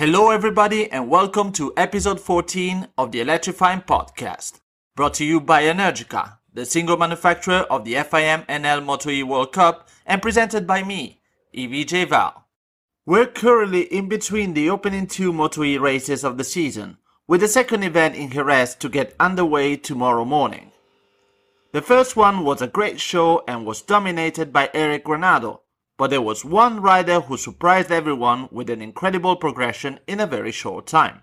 Hello, everybody, and welcome to episode 14 of the Electrifying Podcast, brought to you by Energica, the single manufacturer of the FIM Enel Moto E World Cup, and presented by me, EVJ Val. We're currently in between the opening two Moto E races of the season, with the second event in Jerez to get underway tomorrow morning. The first one was a great show and was dominated by Eric Granado, but there was one rider who surprised everyone with an incredible progression in a very short time.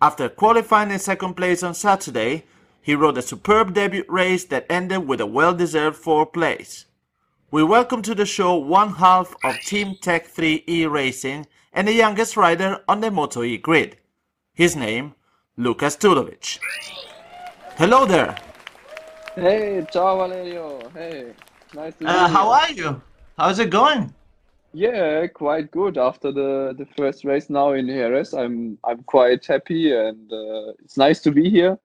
After qualifying in second place on Saturday, he rode a superb debut race that ended with a well-deserved fourth place. We welcome to the show one half of Team Tech 3E Racing and the youngest rider on the Moto E grid. His name, Lukas Tulovic. Hello there. Hey, ciao Valerio. Hey, nice to meet Uh, you. how are you? How's it going? Yeah, quite good. After the the first race now in Jerez, I'm I'm quite happy and uh, it's nice to be here.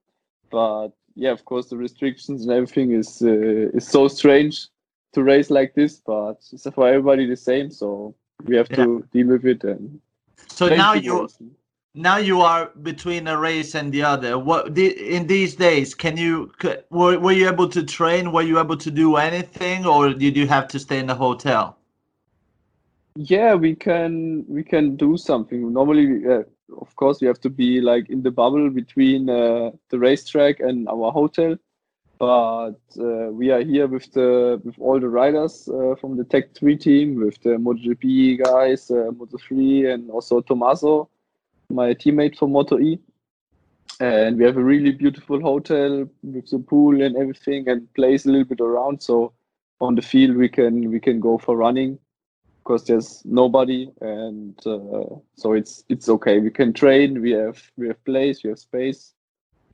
But yeah, of course, the restrictions and everything is uh, is so strange to race like this. But it's for everybody the same, so we have to deal with it. And So now you, guys. Now you are between a race and the other. What in these days? Can you were, were you able to train? Were you able to do anything, or did you have to stay in the hotel? Yeah, we can we can do something. Normally, uh, of course, we have to be like in the bubble between uh, the racetrack and our hotel. But uh, we are here with the with all the riders uh, from the Tech 3 team, with the MotoGP guys, uh, Moto3, and also Tommaso, my teammate from Moto E. And we have a really beautiful hotel with the pool and everything, and plays a little bit around. So on the field, we can we can go for running because there's nobody. And uh, so it's it's okay. We can train. We have we have place. We have space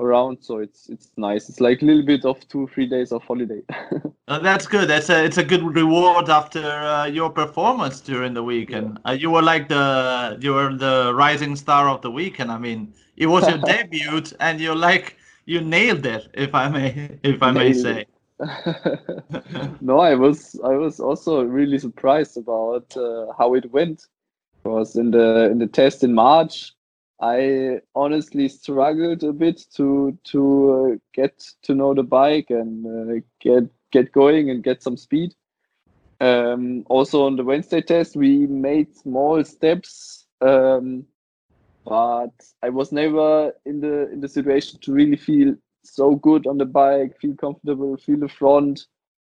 around so it's it's nice it's like a little bit of two three days of holiday Uh, that's good. That's a it's a good reward after uh, your performance during the weekend. Uh, you were like the you were the rising star of the weekend. I mean, it was your debut, and you're like you nailed it, if I may if I may Nailed say. no i was i was also really surprised about uh, how it went because in the in the test in march i honestly struggled a bit to to uh, get to know the bike and uh, get get going and get some speed um, also on the wednesday test we made small steps um, but i was never in the in the situation to really feel so good on the bike, feel comfortable, feel the front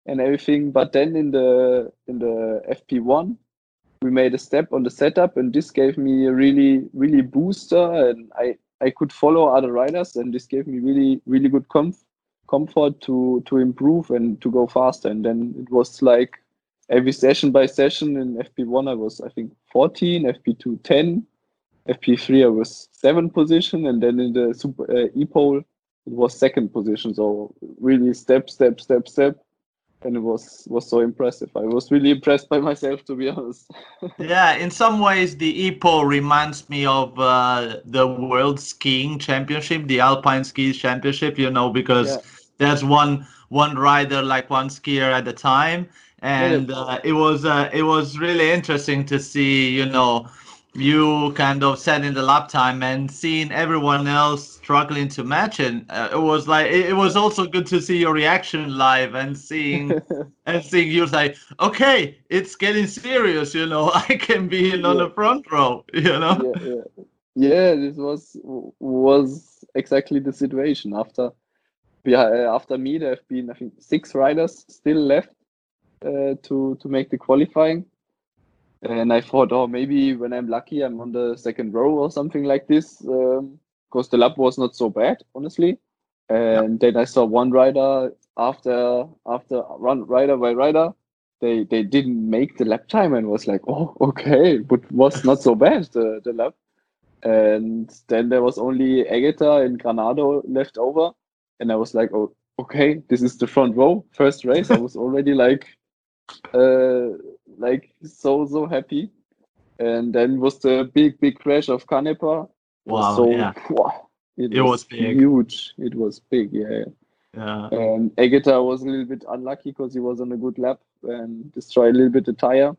and everything. But then in the in the FP1, we made a step on the setup, and this gave me a really really booster, and I I could follow other riders, and this gave me really really good comf- comfort to to improve and to go faster. And then it was like every session by session in FP1, I was I think 14, FP2 10. FP3 I was seven position, and then in the super uh, e-pole it was second position. So really step, step, step, step, and it was was so impressive. I was really impressed by myself, to be honest. Yeah, in some ways, the E-Pole reminds me of uh, the World Skiing Championship, the Alpine Ski Championship. You know, because Yeah. there's one one rider, like one skier at a time, and uh, it was uh, it was really interesting to see. You know, you kind of setting the lap time and seeing everyone else struggling to match it. Uh, it was like it, it was also good to see your reaction live and seeing and seeing you say okay, it's getting serious, you know. I can be in on the front row, you know. yeah, yeah, yeah. This was was exactly the situation. After yeah, after me, there have been I think six riders still left uh, to to make the qualifying. And I thought, oh, maybe when I'm lucky, I'm on the second row or something like this. Because the lap was not so bad, honestly. And then I saw one rider after after run rider by rider, they they didn't make the lap time and was like, oh, okay, but was not so bad the, the lap. And then there was only Aegerter and Granado left over, and I was like, oh, okay, this is the front row, first race. I was already like, uh, like so so happy. And then was the big big crash of Canepa. Wow, so yeah. wow, it, It was, was big. huge. It was big, yeah. Yeah. And Aegerter was a little bit unlucky because he was on a good lap and destroyed a little bit the tire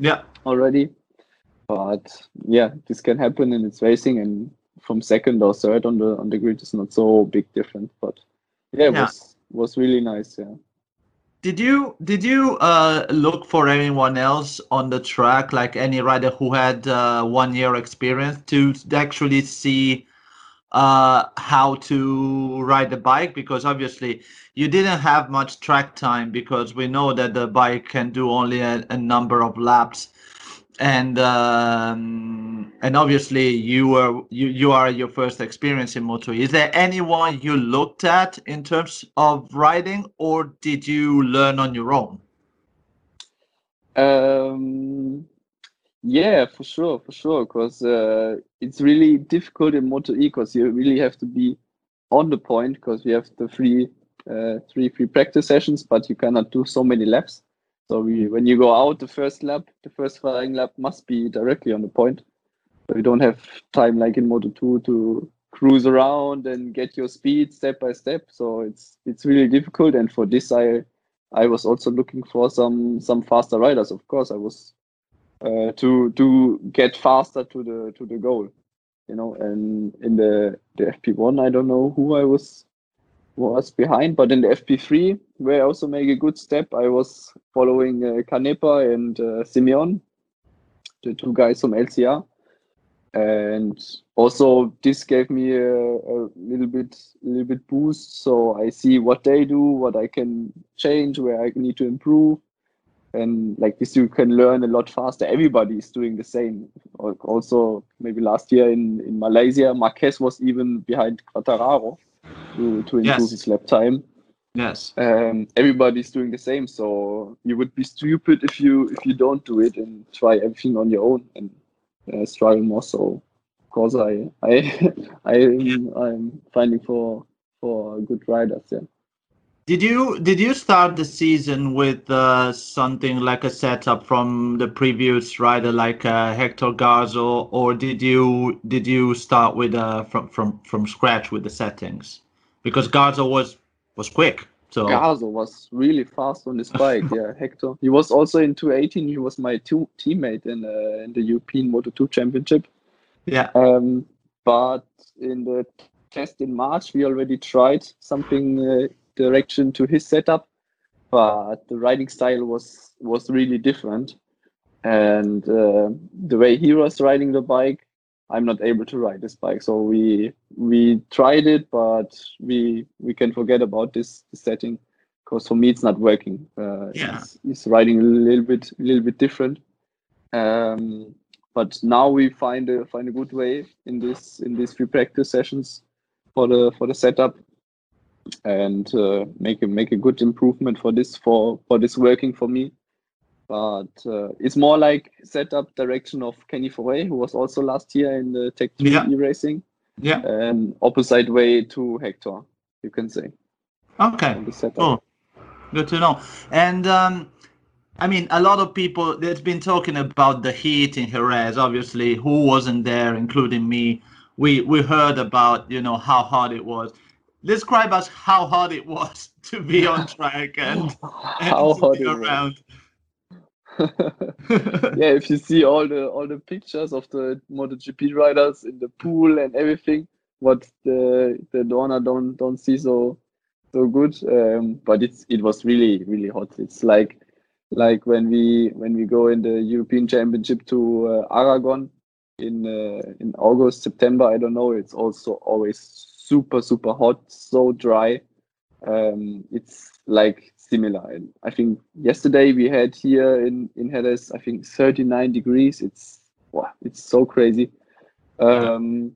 Yeah. already. but yeah, this can happen and it's racing and from second or third on the on the grid is not so big difference. But yeah, it Yeah. was was really nice. Yeah. Did you did you uh, look for anyone else on the track, like any rider who had uh, one year experience, to actually see uh, how to ride the bike? Because obviously you didn't have much track time because we know that the bike can do only a, a number of laps, and um, and obviously you were you you are your first experience in Moto. Is there anyone you looked at in terms of riding, or did you learn on your own? Um, yeah, for sure, for sure, because uh, it's really difficult in Moto E because you really have to be on the point because we have the free uh, three free practice sessions, but you cannot do so many laps. So we, when you go out, the first lap, the first flying lap must be directly on the point. So you don't have time like in Moto 2 to cruise around and get your speed step by step. So it's it's really difficult. And for this, I I was also looking for some some faster riders. Of course, I was uh, to to get faster to the to the goal, you know. And in the the FP1, I don't know who I was was behind, but in the FP3, where I also make a good step, I was following uh, Canepa and uh, Simeon, the two guys from LCR. And also, this gave me a, a little bit, little bit boost. So I see what they do, what I can change, where I need to improve, and like this, you can learn a lot faster. Everybody is doing the same. Also, maybe last year in in Malaysia, Marquez was even behind Quartararo to to improve Yes. his lap time Yes. um, everybody's doing the same so you would be stupid if you if you don't do it and try everything on your own and uh, struggle more so of course i i i i'm finding for for good riders yeah Did you did you start the season with uh, something like a setup from the previous rider, like uh, Hector Garzo, or did you did you start with uh, from from from scratch with the settings? Because Garzo was was quick, so. Garzo was really fast on his bike yeah hector. He was also in 218 he was my two teammate in uh, in the european moto 2 championship. Yeah, Um, but in the test in March, we already tried something uh, direction to his setup, but the riding style was was really different, and uh, the way he was riding the bike, I'm not able to ride this bike. So we we tried it, but we we can forget about this, this setting because for me it's not working. Uh, Yeah. it's, it's riding a little bit a little bit different. Um, but now we find a find a good way in this in these free practice sessions for the for the setup and uh, make a make a good improvement for this for for this working for me but uh, it's more like setup direction of Kenny Foray who was also last year in the Tech 3 Yeah. e-racing yeah. and opposite way to Hector you can say Okay. Cool. Good to know. And um, I mean, a lot of people that's been talking about the heat in Jerez. Obviously, who wasn't there, including me. We we heard about you know how hard it was. Describe us how hard it was to be on track and, and how it was. around. yeah, if you see all the all the pictures of the MotoGP riders in the pool and everything, what the the Dorna don't don't see so so good. Um, but it's it was really really hot. It's like like when we when we go in the European Championship to uh, Aragon in uh, in August September. I don't know. It's also always super super hot, so dry. Um, it's like similar. And I think yesterday we had here in in Jerez, I think 39 degrees. It's wow, it's so crazy. Um,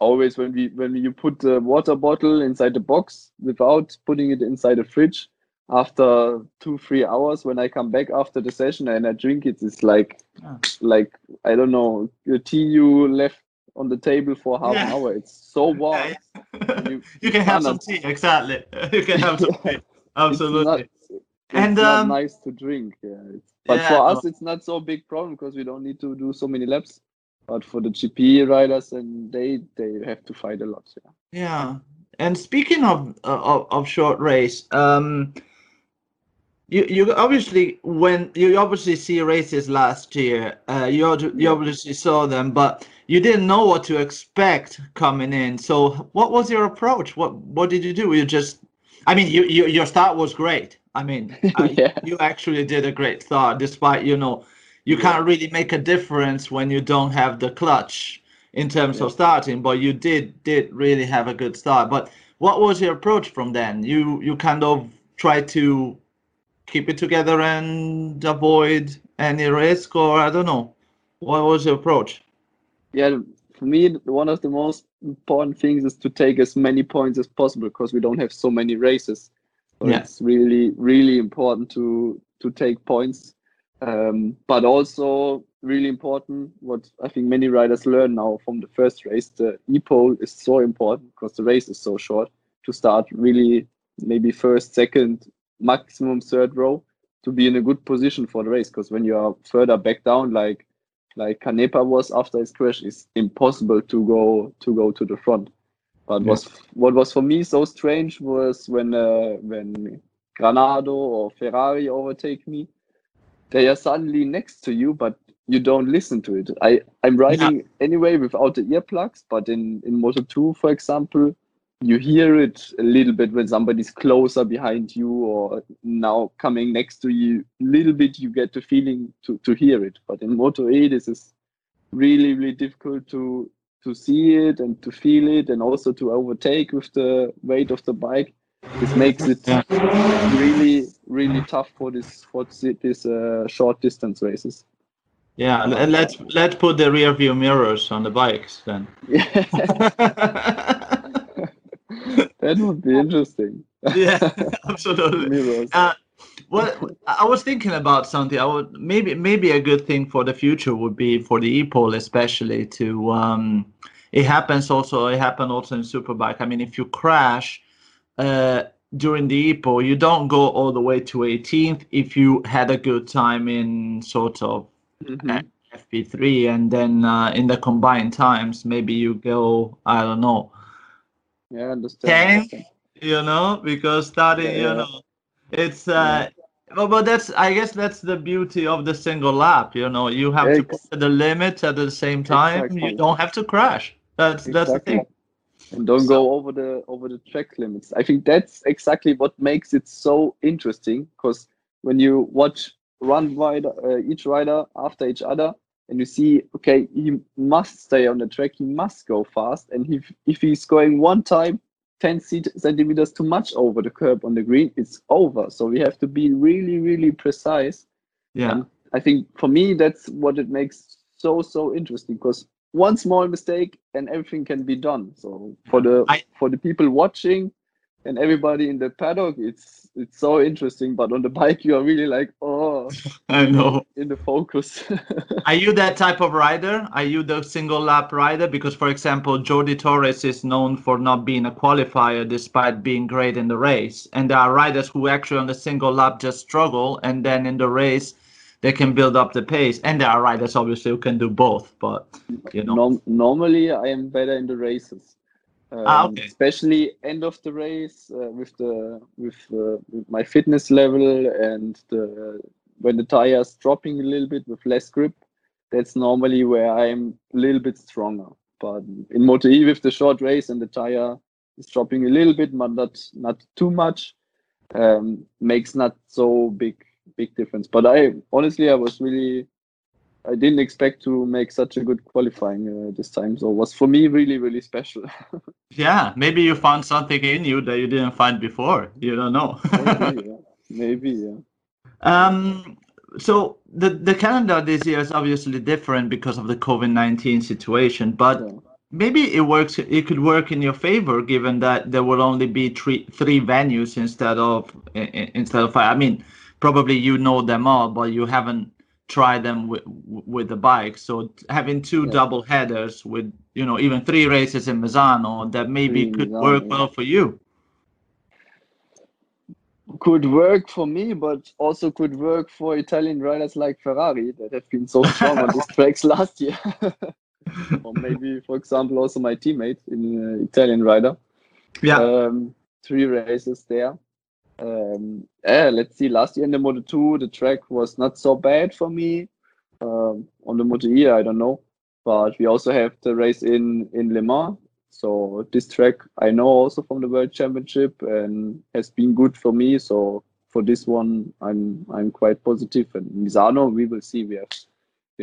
always when we when you put the water bottle inside the box without putting it inside the fridge, after two three hours when I come back after the session and I drink it, it's like like I don't know the tea you left on the table for half an hour. It's so warm. Yeah. You- you can have some tea, exactly. You can have some tea. Absolutely. It's not, it's And, um, nice to drink. Yeah. It's, but Yeah, for us, it's not so big problem because we don't need to do so many laps. But for the GP riders, and they they have to fight a lot. Yeah. Yeah. And speaking of uh, of, of short race, um, you you obviously when you obviously see races last year, uh, you you obviously saw them, but you didn't know what to expect coming in. So what was your approach? What what did you do? You just, I mean, you, you your start was great. I mean, yeah. I, you actually did a great start, despite you know you yeah. can't really make a difference when you don't have the clutch in terms yeah. of starting, but you did did really have a good start. But what was your approach from then? You you kind of try to keep it together and avoid any risk, or I don't know. What was your approach? Yeah, for me, one of the most important things is to take as many points as possible because we don't have so many races. So yeah. it's really, really important to to take points. Um, but also really important, what I think many riders learn now from the first race, the e-pole is so important because the race is so short to start really maybe first, second, maximum third row to be in a good position for the race. Because when you are further back down, like like Canepa was after his crash, it's impossible to go to go to the front. But yeah. was what was for me so strange was when uh, when Granado or Ferrari overtake me, they are suddenly next to you, but you don't listen to it. I I'm riding yeah. anyway without the earplugs, but in in Moto 2, for example, you hear it a little bit when somebody's closer behind you or now coming next to you a little bit you get the feeling to, to hear it. But in moto 8 this is really really difficult to to see it and to feel it and also to overtake with the weight of the bike. This makes it yeah. really really tough for this for this uh, short distance races. Yeah and let's let's put the rear view mirrors on the bikes then that would be interesting. yeah, absolutely. Uh, well, I was thinking about something. I would maybe maybe a good thing for the future would be for the e-pole, especially to. Um, it happens also. It happened also in superbike. I mean, if you crash uh, during the e-pole, you don't go all the way to 18th. If you had a good time in sort of mm-hmm. FP3, and then uh, in the combined times, maybe you go. I don't know yeah, understand. Tank, you know, because starting, yeah, you know, it's uh well, but that's I guess that's the beauty of the single lap. You know, you have to put the limit at the same time. Exactly. You don't have to crash. That's exactly. that's the thing. And don't so, go over the over the track limits. I think that's exactly what makes it so interesting. Because when you watch run rider, uh, each rider after each other, and you see, okay, he must stay on the track, he must go fast, and if if he's going one time 10 centimeters too much over the curb on the green, it's over. So we have to be really, really precise. Yeah. And I think for me, that's what it makes so, so interesting because one small mistake and everything can be done. So for the I, for the people watching and everybody in the paddock, it's it's so interesting. But on the bike, you are really like, oh, I know in the focus. are you that type of rider? Are you the single lap rider? Because, for example, Jordi Torres is known for not being a qualifier despite being great in the race, and there are riders who actually on the single lap just struggle, and then in the race they can build up the pace. And there are riders obviously who can do both, but you know. Norm- normally, I am better in the races. Um, ah, okay. Especially end of the race uh, with the with, uh, with, my fitness level and the when the tires dropping a little bit with less grip, that's normally where I'm a little bit stronger. But in Moto E with the short race and the tire is dropping a little bit, but not not too much, um, makes not so big big difference. But I honestly I was really I didn't expect to make such a good qualifying uh, this time. So it was for me really, really special. yeah, maybe you found something in you that you didn't find before. You don't know. maybe, yeah. maybe, yeah. Um, so the the calendar this year is obviously different because of the COVID nineteen situation, but. Yeah. Maybe it works. It could work in your favor, given that there will only be three three venues instead of instead of five. I mean, probably you know them all, but you haven't try them with with the bike. So having two yeah. double headers with you know even three races in Misano that maybe three could work yeah. well for you. Could work for me, but also could work for Italian riders like Ferrari that have been so strong on these tracks last year. or maybe, for example, also my teammate in uh, Italian rider. Yeah. Um, three races there. Um, yeah, let's see. Last year in the Moto 2, the track was not so bad for me. Um, on the Moto E, I don't know. But we also have the race in, in Le Mans. So this track I know also from the World Championship and has been good for me. So for this one, I'm I'm quite positive. And Misano, we will see. We have, we have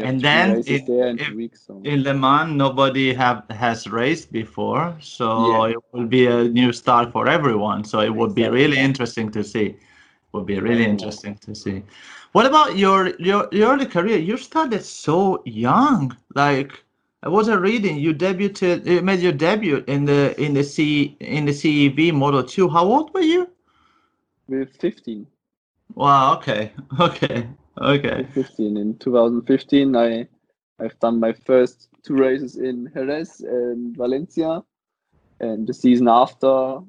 And then races it- there in if- two. So. In Le Mans, nobody have has raced before, so Yeah. it will be a new start for everyone. So it would be really interesting to see. Would be really Yeah. interesting to see. What about your your your early career? You started so young. Like I wasn't reading. You debuted. You made your debut in the in the C in the CEV Moto 2. How old were you? with 15. Wow. Okay. Okay. Okay. With 15 in 2015 I I've done my first two races in Jerez and Valencia. And the season after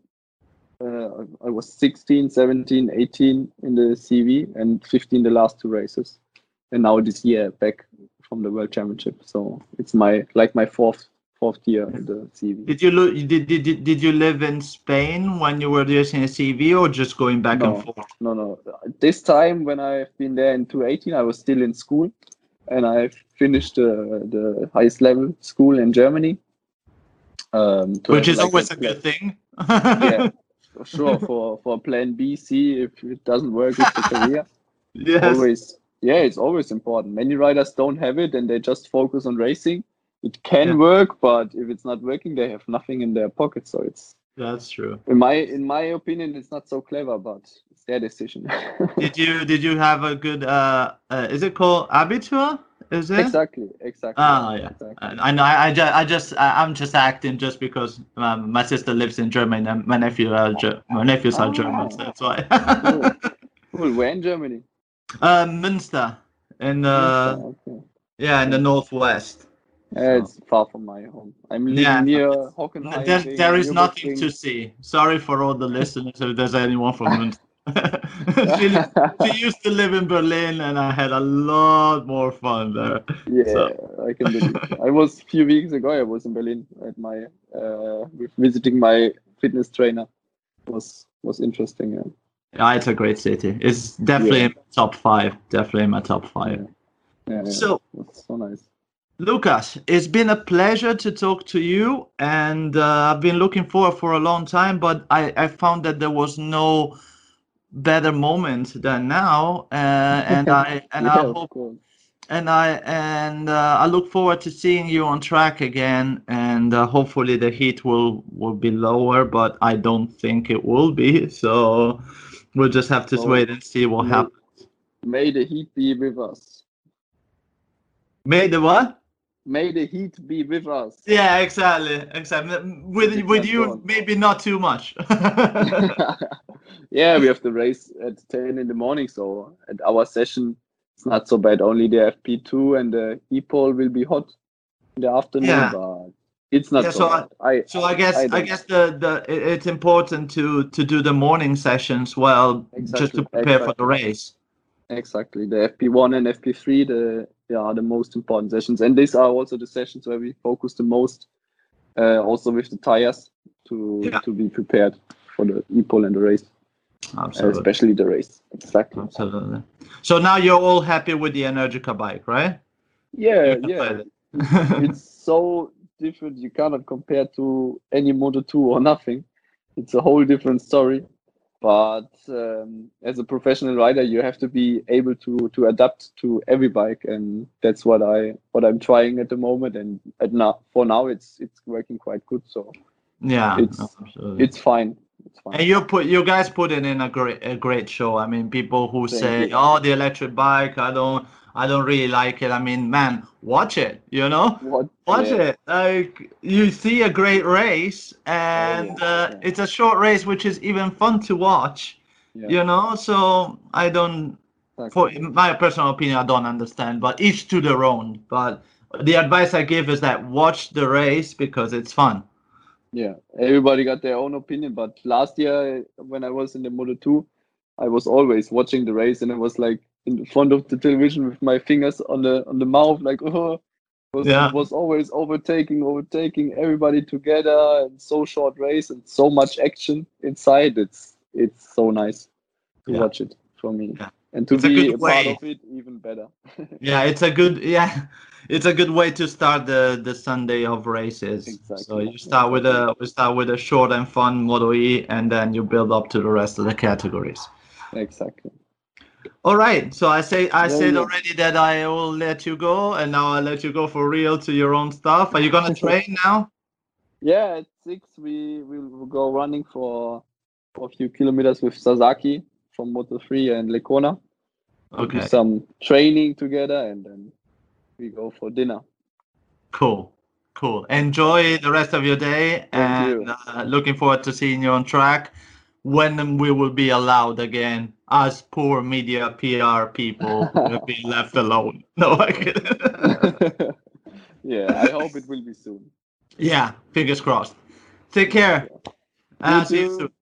uh, I was 16 17 18 in the CV and 15 the last two races. And now this year back from the world championship. So it's my like my fourth fourth year in the CV Did you lo- did, did, did did you live in Spain when you were using a CV or just going back No. and forth? No, no. This time when I've been there in 2018, I was still in school, and I finished the the highest level school in Germany. Um, Which is like, always a good thing. Yeah, for sure. For for Plan B, C, if it doesn't work with the career, Yes. always. Yeah, it's always important. Many riders don't have it, and they just focus on racing. It can Yeah. work, but if it's not working, they have nothing in their pocket. So it's, That's true. in my in my opinion, it's not so clever, but it's their decision. Did you did you have a good uh, uh is it called Abitur? Is it? Exactly, exactly. Ah, yeah. exactly. I know. I, I, ju- I just I, I'm just acting just because um, my sister lives in Germany and my nephew are Ger- my nephews are Ah. German. So that's why. Cool. Cool. Where in Germany? uh, Münster in uh okay. yeah in the northwest. Yeah, it's far from my home. I'm living Yeah. near Hockenheim. There, there is nothing to see. Sorry for all the listeners if there's anyone from she, she used to live in Berlin and I had a lot more fun there. yeah, so- I can believe. it. I was a few weeks ago. I was in Berlin at my uh, visiting my fitness trainer. was was interesting. Yeah. Yeah, it's a great city. It's definitely Yeah. in my top five. Definitely in my top five. Yeah, yeah. So, so nice. Lukas, it's been a pleasure to talk to you, and uh, I've been looking forward for a long time. But I, I found that there was no better moment than now, uh, and I and yeah, I hope and I and uh, I look forward to seeing you on track again, and uh, hopefully the heat will will be lower, but I don't think it will be. So we'll just have to So, wait and see what may- happens. May the heat be with us. May the what? May the heat be with us. Yeah, exactly, exactly. With with you, maybe not too much. yeah, we have the race at 10 in the morning, so at our session, it's not so bad. Only the FP2 and the E-pole will be hot in the afternoon, Yeah. but it's not Yeah, so, so I- So I guess I I, guess the, the it's important to to do the morning sessions well, just to Exactly, prepare for the race. exactly the FP1 and FP3, the yeah, are the most important sessions, and these are also the sessions where we focus the most, uh, also with the tires to Yeah. to be prepared for the E-pole and the race, uh, Absolutely, especially the race. Exactly. absolutely. So now you're all happy with the Energica bike, right? Yeah, yeah. it. it's so different. You cannot compare to any Moto 2 or nothing. It's a whole different story. But um, as a professional rider, you have to be able to to adapt to every bike, and that's what I what I'm trying at the moment. And at now, for now, it's it's working quite good. So yeah, It's- absolutely. it's fine. It's And you put you guys put it in a great a great show. I mean, people who Thank say, you. "Oh, the electric bike, I don't I don't really like it." I mean, man, watch it. You know, What? watch yeah, it. Like you see a great race, and yeah, uh, yeah. it's a short race, which is even fun to watch. Yeah. You know, so I don't. For exactly. in my personal opinion, I don't understand, but each to their own. But the advice I give is that watch the race because it's fun. Yeah, everybody got their own opinion, but last year when I was in the Moto 2, I was always watching the race and it was like in front of the television with my fingers on the on the mouth, like oh was Yeah. was always overtaking, overtaking everybody together and so short race and so much action inside. It's it's so nice. to Yeah. watch it for me. Yeah. And to It's a be good a part of it, even better. yeah, it's a good yeah, it's a good way to start the the Sunday of races. So you start with a we start with a short and fun Moto E, and then you build up to the rest of the categories. exactly. All right, so I say I Very said good. already that I will let you go, and now I let you go for real to your own stuff. Are you gonna train now? Yeah, at six we will go running for for a few kilometers with Sasaki from Moto 3 and do Okay, some training together and then we go for dinner. cool, cool. Enjoy the rest of your day, Thank you. and uh, looking forward to seeing you on track when we will be allowed again. Us poor media PR people will be left alone. No, I kid. yeah, I hope it will be soon. yeah, fingers crossed. Take care. And I'll uh, see you soon.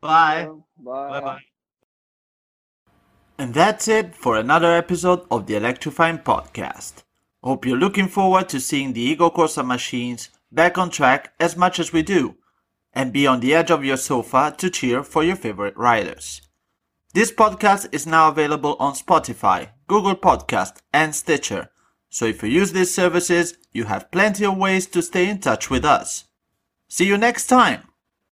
Bye. Bye. Bye bye. And that's it for another episode of the Electrifying Podcast. Hope you're looking forward to seeing the Ego Corsa machines back on track as much as we do, and be on the edge of your sofa to cheer for your favorite riders. This podcast is now available on Spotify, Google Podcast, and Stitcher. So if you use these services, you have plenty of ways to stay in touch with us. See you next time!